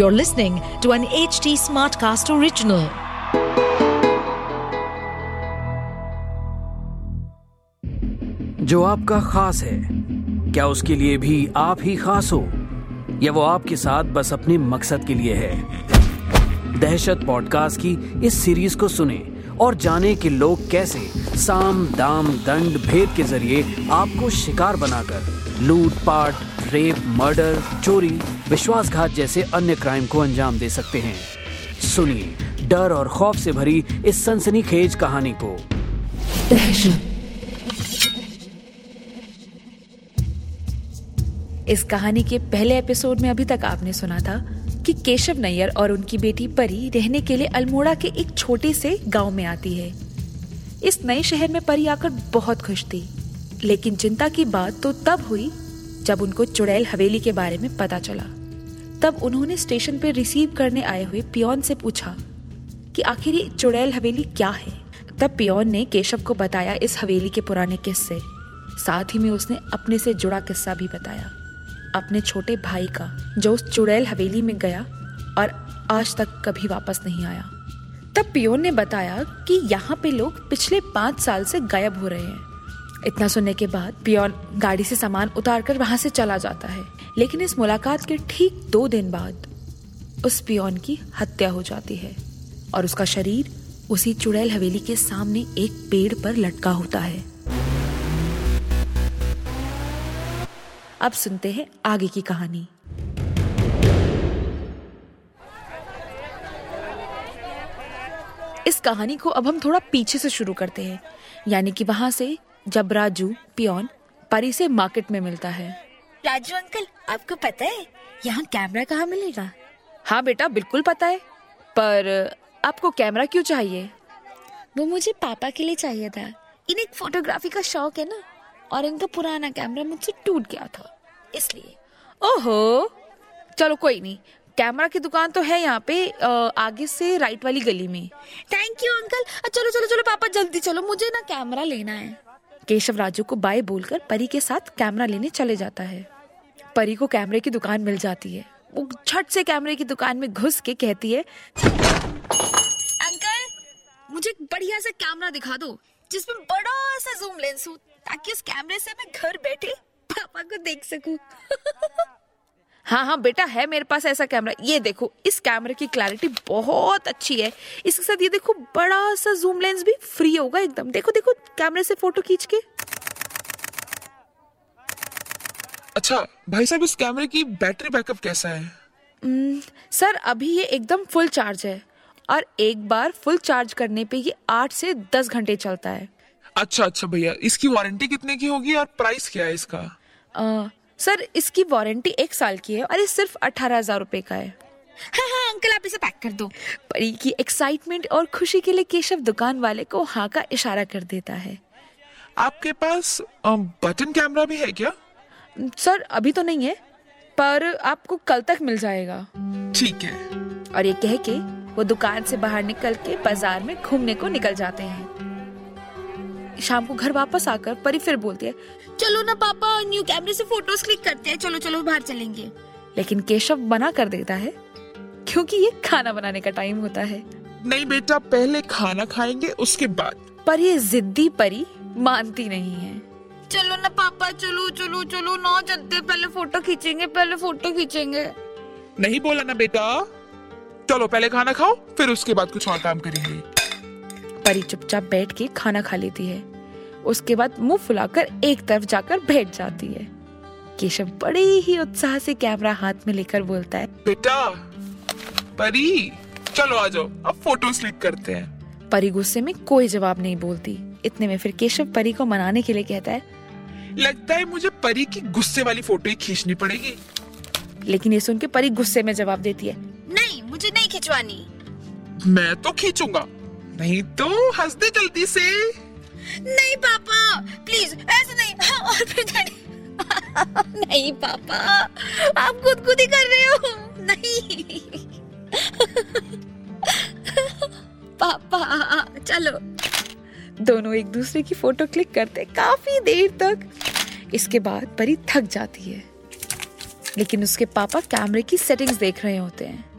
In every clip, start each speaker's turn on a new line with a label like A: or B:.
A: You're listening to an HT Smartcast original.
B: जो आपका खास है, क्या उसके लिए भी आप ही खास हो? या वो आपके साथ बस अपने मकसद के लिए है? दहशत पॉडकास्ट की इस सीरीज़ को सुने। और जाने कि लोग कैसे साम, दाम, दंड, भेद के ज़रिए आपको शिकार बनाकर लूट, पाट, रेप, मर्डर, चोरी, विश्वासघात जैसे अन्य क्राइम को अंजाम दे सकते हैं। सुनिए, डर और खौफ से भरी इस सनसनीखेज कहानी को।
C: इस कहानी के पहले एपिसोड में अभी तक आपने सुना था कि केशव नैयर और उनकी बेटी परी रहने के लिए अल्मोड़ा के एक छोटे से गाँव में आती है। इस नए शहर में परी आकर बहुत खुश थी, लेकिन चिंता की बात तो तब हुई जब उनको चुड़ैल हवेली के बारे में पता चला। तब उन्होंने स्टेशन पर रिसीव करने आए हुए पियोन से पूछा कि आखिर ये चुड़ैल हवेली क्या है? तब पियोन ने केशव को बताया इस हवेली के पुराने किस्से। साथ ही में उसने अपने से जुड़ा किस्सा भी बताया। अपने छोटे भाई का, जो उस चुड़ैल हवेली में गया और आज तक कभी वापस नहीं आया। तब पियोन ने बताया कि यहाँ पे लोग पिछले पाँच साल से गायब हो रहे हैं। इतना सुनने के बाद पियोन गाड़ी से सामान उतार कर वहाँ से चला जाता है। लेकिन इस मुलाकात के ठीक दो दिन बाद उस पियोन की हत्या हो जाती है और उसका शरीर उसी चुड़ैल हवेली के सामने एक पेड़ पर लटका होता है। अब सुनते हैं आगे की कहानी। इस कहानी को अब हम थोड़ा पीछे से शुरू करते हैं। यानी कि वहाँ से जब राजू पियोन परी से मार्केट में मिलता है।
D: राजू अंकल आपको पता है यहाँ कैमरा कहाँ मिलेगा?
C: हाँ बेटा बिल्कुल पता है। पर आपको कैमरा क्यों चाहिए?
D: वो मुझे पापा के लिए चाहिए था। इन्हें फोटोग्राफी का शौक है ना। और इनका पुराना कैमरा मुझसे टूट गया था इसलिए।
C: ओहो चलो कोई नहीं कैमरा की दुकान तो है यहाँ पे आगे से राइट वाली गली में।
D: थैंक यू अंकल चलो चलो चलो पापा जल्दी चलो मुझे ना कैमरा लेना है।
C: केशव राजू को बाय बोलकर परी के साथ कैमरा लेने चले जाता है। परी को कैमरे की दुकान मिल जाती है। वो झट से कैमरे की दुकान में घुस के कहती है
D: अंकल मुझे बढ़िया सा कैमरा दिखा दो जिसमें बड़ा सा जूम लेंस हो। ताकि उस कैमरे से मैं घर बैठे पापा को देख सकूँ।
C: हाँ हाँ बेटा है मेरे पास ऐसा कैमरा। ये देखो इस कैमरे की क्लैरिटी बहुत अच्छी है। इसके साथ ये देखो बड़ा सा जूम लेंस भी फ्री होगा एकदम। देखो देखो कैमरे से फ़ोटो खींच के।
E: अच्छा भाई साहब इस कैमरे की बैटरी बैकअप कैसा है?
C: hmm, सर अभी ये एकदम फुल चार्ज है। और एक बार फुल चार्ज करने पे ये आठ से दस घंटे चलता है।
E: अच्छा अच्छा भैया इसकी वारंटी कितने की होगी और प्राइस क्या है इसका?
C: आ, सर इसकी वारंटी एक साल की है और ये सिर्फ़ अठारह हज़ार रूपए का है।
D: हाँ हाँ अंकल आप इसे पैक कर दो।
C: परी की एक्साइटमेंट और खुशी के लिए केशव दुकान वाले को हाँ का इशारा कर देता है।
E: आपके पास बटन कैमरा भी है क्या?
C: सर अभी तो नहीं है पर आपको कल तक मिल जाएगा।
E: ठीक है।
C: और ये कह के वो दुकान से बाहर निकल के बाज़ार में घूमने को निकल जाते हैं। शाम को घर वापस आकर परी फिर बोलती है
D: चलो ना पापा न्यू कैमरे से फ़ोटोज़ क्लिक करते हैं चलो चलो बाहर चलेंगे.
C: लेकिन केशव मना कर देता है क्योंकि ये खाना बनाने का टाइम होता है।
E: नहीं बेटा पहले खाना खाएँगे उसके बाद।
C: पर ये जिद्दी परी मानती नहीं है।
D: चलो ना पापा चलो चलो चलो ना चलते पहले फ़ोटो खींचेंगे पहले फ़ोटो खींचेंगे.
E: नहीं बोला ना बेटा। चलो पहले खाना खाओ फिर उसके बाद कुछ और काम करेंगे।
C: परी चुपचाप बैठ के खाना खा लेती है। उसके बाद मुँह फुलाकर एक तरफ़ जाकर बैठ जाती है। केशव बड़े ही उत्साह से कैमरा हाथ में लेकर बोलता है
E: बेटा परी चलो आ जाओ अब फ़ोटो क्लिक करते हैं।
C: परी गुस्से में कोई जवाब नहीं बोलती। इतने में फिर केशव परी को मनाने के लिए कहता है
E: लगता है मुझे परी की गुस्से वाली फ़ोटो ही खींचनी पड़ेगी।
C: लेकिन ये सुन के परी गुस्से में जवाब देती है
D: नहीं मुझे नहीं खिंचवानी।
E: मैं तो खींचूँगा नहीं तो हंस दे जल्दी से।
D: नहीं पापा। प्लीज़ ऐसे नहीं। हाँ, और फिर नहीं पापा। आप ही कर रहे हो। नहीं। पापा चलो।
C: दोनों एक दूसरे की फ़ोटो क्लिक करते काफ़ी देर तक। इसके बाद परी थक जाती है। लेकिन उसके पापा कैमरे की सेटिंग्स देख रहे होते हैं।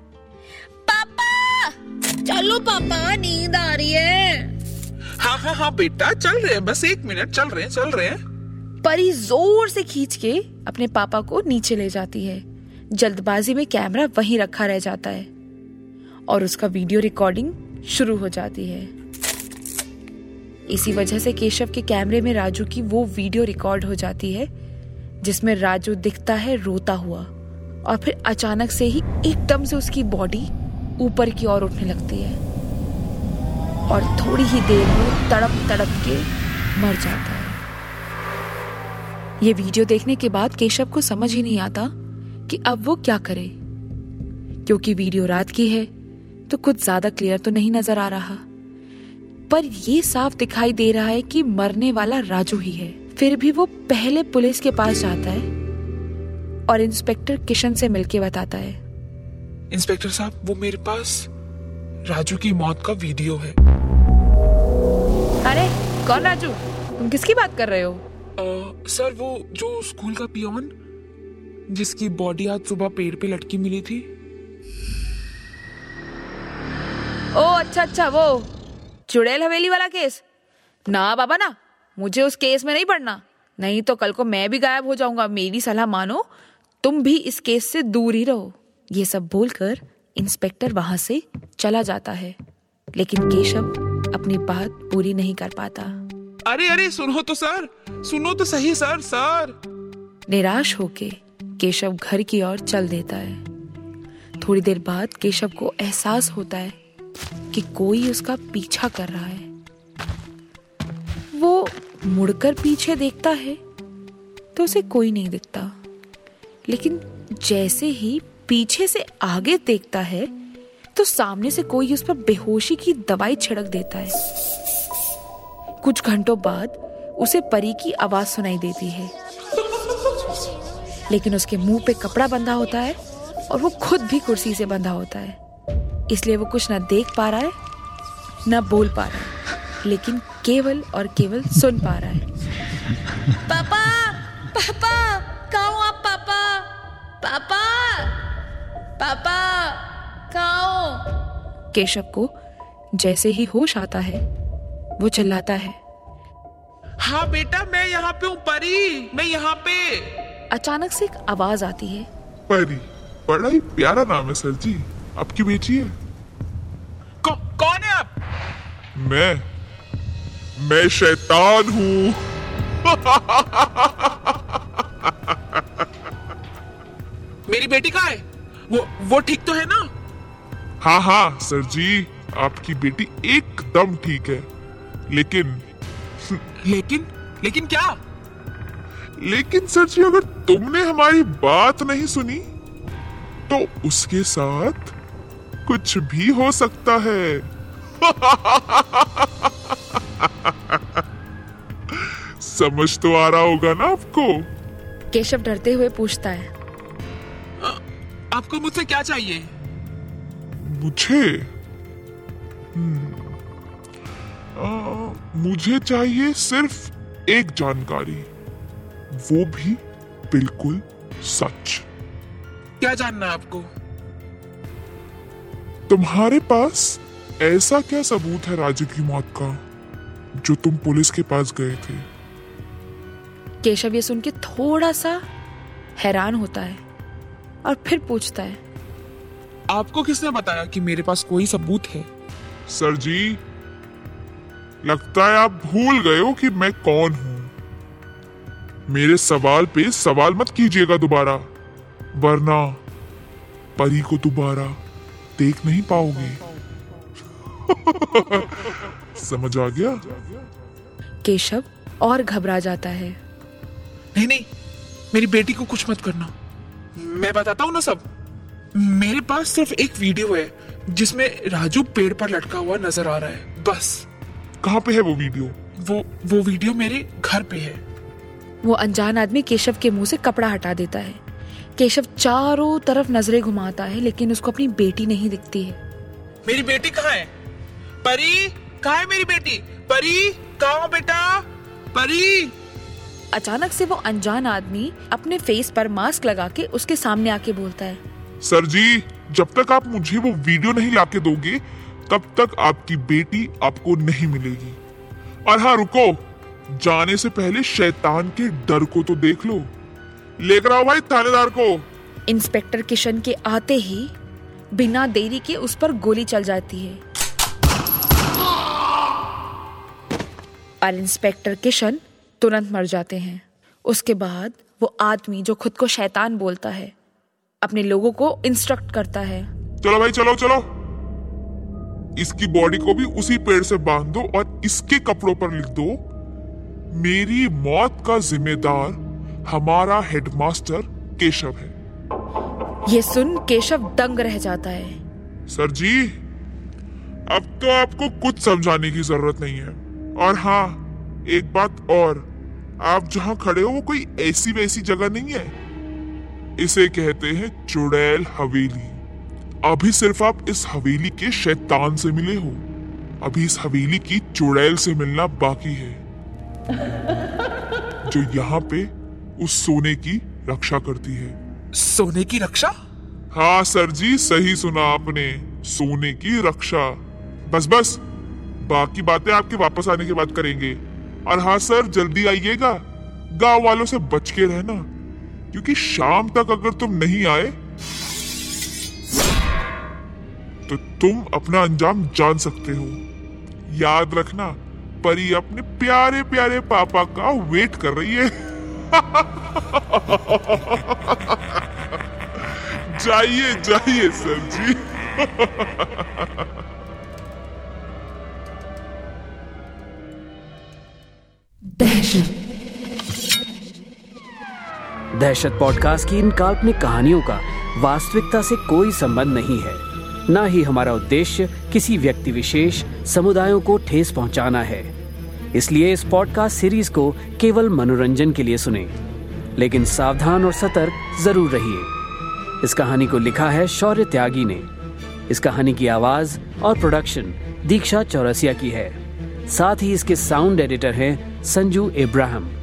D: पापा! चलो पापा नींद आ रही है।
E: हाँ हाँ हाँ बेटा, चल रहे हैं, बस एक मिनट, चल रहे हैं, चल रहे हैं।
C: परी ज़ोर से खींच के अपने पापा को नीचे ले जाती है। जल्दबाजी में कैमरा वहीं रखा रह जाता है और उसका वीडियो रिकॉर्डिंग शुरू हो जाती है। इसी वजह से केशव के कैमरे में राजू की वो वीडियो रिकॉर्ड हो जाती है, जिसमें राजू दिखता है रोता हुआ और फिर अचानक से ही एकदम से उसकी बॉडी ऊपर की ओर उठने लगती है। और थोड़ी ही देर में तड़प तड़प के मर जाता है। ये वीडियो देखने के बाद केशव को समझ ही नहीं आता कि अब वो क्या करे। क्योंकि वीडियो रात की है तो कुछ ज़्यादा क्लियर तो नहीं नज़र आ रहा। पर ये साफ़ दिखाई दे रहा है कि मरने वाला राजू ही है। फिर भी वो पहले पुलिस के पास जाता है और इंस्पेक्टर किशन से मिलके बताता है।
E: इंस्पेक्टर साहब, वो मेरे पास राजू की मौत का वीडियो है।
C: अरे कौन राजू? तुम किसकी बात कर रहे हो?
E: आ, सर वो जो स्कूल का पियोन जिसकी बॉडी आज सुबह पेड़ पे लटकी मिली थी।
C: ओ अच्छा अच्छा वो चुड़ैल हवेली वाला केस? ना बाबा ना मुझे उस केस में नहीं पढ़ना। नहीं तो कल को मैं भी गायब हो जाऊँगा। मेरी सलाह मानो तुम भी इस केस से दूर ही रहो। ये सब बोलकर इंस्पेक्टर वहाँ से चला जाता है। लेकिन केशव अपनी बात पूरी नहीं कर पाता।
E: अरे अरे सुनो तो सर सुनो तो सही सर सर।
C: निराश होके केशव घर की ओर चल देता है। थोड़ी देर बाद केशव को एहसास होता है कि कोई उसका पीछा कर रहा है। वो मुड़कर पीछे देखता है तो उसे कोई नहीं दिखता। लेकिन जैसे ही पीछे से आगे देखता है तो सामने से कोई उस पर बेहोशी की दवाई छिड़क देता है। कुछ घंटों बाद उसे परी की आवाज़ सुनाई देती है। लेकिन उसके मुँह पे कपड़ा बंधा होता है और वो खुद भी कुर्सी से बंधा होता है। इसलिए वो कुछ ना देख पा रहा है, ना बोल पा रहा है, लेकिन केवल और केवल सुन पा रहा है।
D: पापा पापा!
C: केशव को जैसे ही होश आता है वो चिल्लाता है।
E: हाँ बेटा मैं यहाँ पे हूँ परी मैं यहाँ पे।
C: अचानक से एक आवाज़ आती है।
F: परी बड़ा ही प्यारा नाम है सर जी। आपकी बेटी है?
E: कौ, कौन है आप?
F: मैं मैं शैतान हूँ।
E: मेरी बेटी कहाँ है? वो वो ठीक तो है ना?
F: हाँ हाँ सर जी आपकी बेटी एकदम ठीक है। लेकिन
E: लेकिन? लेकिन क्या?
F: लेकिन सर जी अगर तुमने हमारी बात नहीं सुनी तो उसके साथ कुछ भी हो सकता है। समझ तो आ रहा होगा ना आपको?
C: केशव डरते हुए पूछता है।
E: आ, आपको मुझसे क्या चाहिए?
F: मुझे? हम्म, आ, मुझे चाहिए सिर्फ़ एक जानकारी। वो भी बिल्कुल सच।
E: क्या जानना है आपको?
F: तुम्हारे पास ऐसा क्या सबूत है राजू की मौत का जो तुम पुलिस के पास गए थे?
C: केशव ये सुन के थोड़ा सा हैरान होता है और फिर पूछता है
E: आपको किसने बताया कि मेरे पास कोई सबूत है?
F: सर जी लगता है आप भूल गए हो कि मैं कौन हूँ। मेरे सवाल पे सवाल मत कीजिएगा दोबारा वरना परी को दोबारा देख नहीं पाओगे। समझ आ गया?
C: केशव और घबरा जाता है।
E: नहीं नहीं मेरी बेटी को कुछ मत करना। मैं बताता हूँ ना सब। मेरे पास सिर्फ़ एक वीडियो है जिसमें राजू पेड़ पर लटका हुआ नज़र आ रहा है। बस।
F: कहाँ पे है वो वीडियो?
E: वो वो वीडियो मेरे घर पे है।
C: वो अनजान आदमी केशव के मुँह से कपड़ा हटा देता है। केशव चारों तरफ़ नज़रें घुमाता है लेकिन उसको अपनी बेटी नहीं दिखती है।
E: मेरी बेटी कहाँ है? परी कहाँ है मेरी बेटी? परी कहाँ बेटा? परी।
C: अचानक से वो अनजान आदमी अपने फेस पर मास्क लगा के उसके सामने आके बोलता है।
F: सर जी, जब तक आप मुझे वो वीडियो नहीं लाके दोगे, तब तक आपकी बेटी आपको नहीं मिलेगी। और हाँ रुको। जाने से पहले शैतान के डर को तो देख लो। लेकर आओ भाई थानेदार को।
C: इंस्पेक्टर किशन के आते ही बिना देरी के उस पर गोली चल जाती है। और इंस्पेक्टर किशन तुरंत मर जाते हैं। उसके बाद वो आदमी जो खुद को शैतान बोलता है अपने लोगों को इंस्ट्रक्ट करता है।
F: चलो भाई चलो चलो। इसकी बॉडी को भी उसी पेड़ से बाँध दो और इसके कपड़ों पर लिख दो मेरी मौत का जिम्मेदार हमारा हेडमास्टर केशव है।
C: ये सुन केशव दंग रह जाता है।
F: सर जी अब तो आपको कुछ समझाने की ज़रूरत नहीं है। और हाँ एक बात और आप जहाँ खड़े हो वो कोई ऐसी वैसी जगह नहीं है? इसे कहते हैं चुड़ैल हवेली। अभी सिर्फ़ आप इस हवेली के शैतान से मिले हो। अभी इस हवेली की चुड़ैल से मिलना बाकी है। जो यहाँ पे उस सोने की रक्षा करती है।
E: सोने की रक्षा?
F: हाँ सर जी सही सुना आपने। सोने की रक्षा। बस बस। बाकी बातें आपके वापस आने के बाद करेंगे। और हाँ सर जल्दी आइएगा। गाँव वालों से बच के रहना। क्योंकि शाम तक अगर तुम नहीं आए तो तुम अपना अंजाम जान सकते हो। याद रखना, परी अपने प्यारे प्यारे पापा का वेट कर रही है। जाइए जाइए, सर जी।
B: दहशत पॉडकास्ट की इन काल्पनिक कहानियों का वास्तविकता से कोई संबंध नहीं है। न ही हमारा उद्देश्य किसी व्यक्ति विशेष समुदायों को ठेस पहुंचाना है। इसलिए इस पॉडकास्ट सीरीज़ को केवल मनोरंजन के लिए सुने। लेकिन सावधान और सतर्क ज़रूर रहिए। इस कहानी को लिखा है शौर्य त्यागी ने। इस कहानी की आवाज़ और प्रोडक्शन दीक्षा चौरसिया की है। साथ ही इसके साउंड एडिटर हैं संजू इब्राहिम।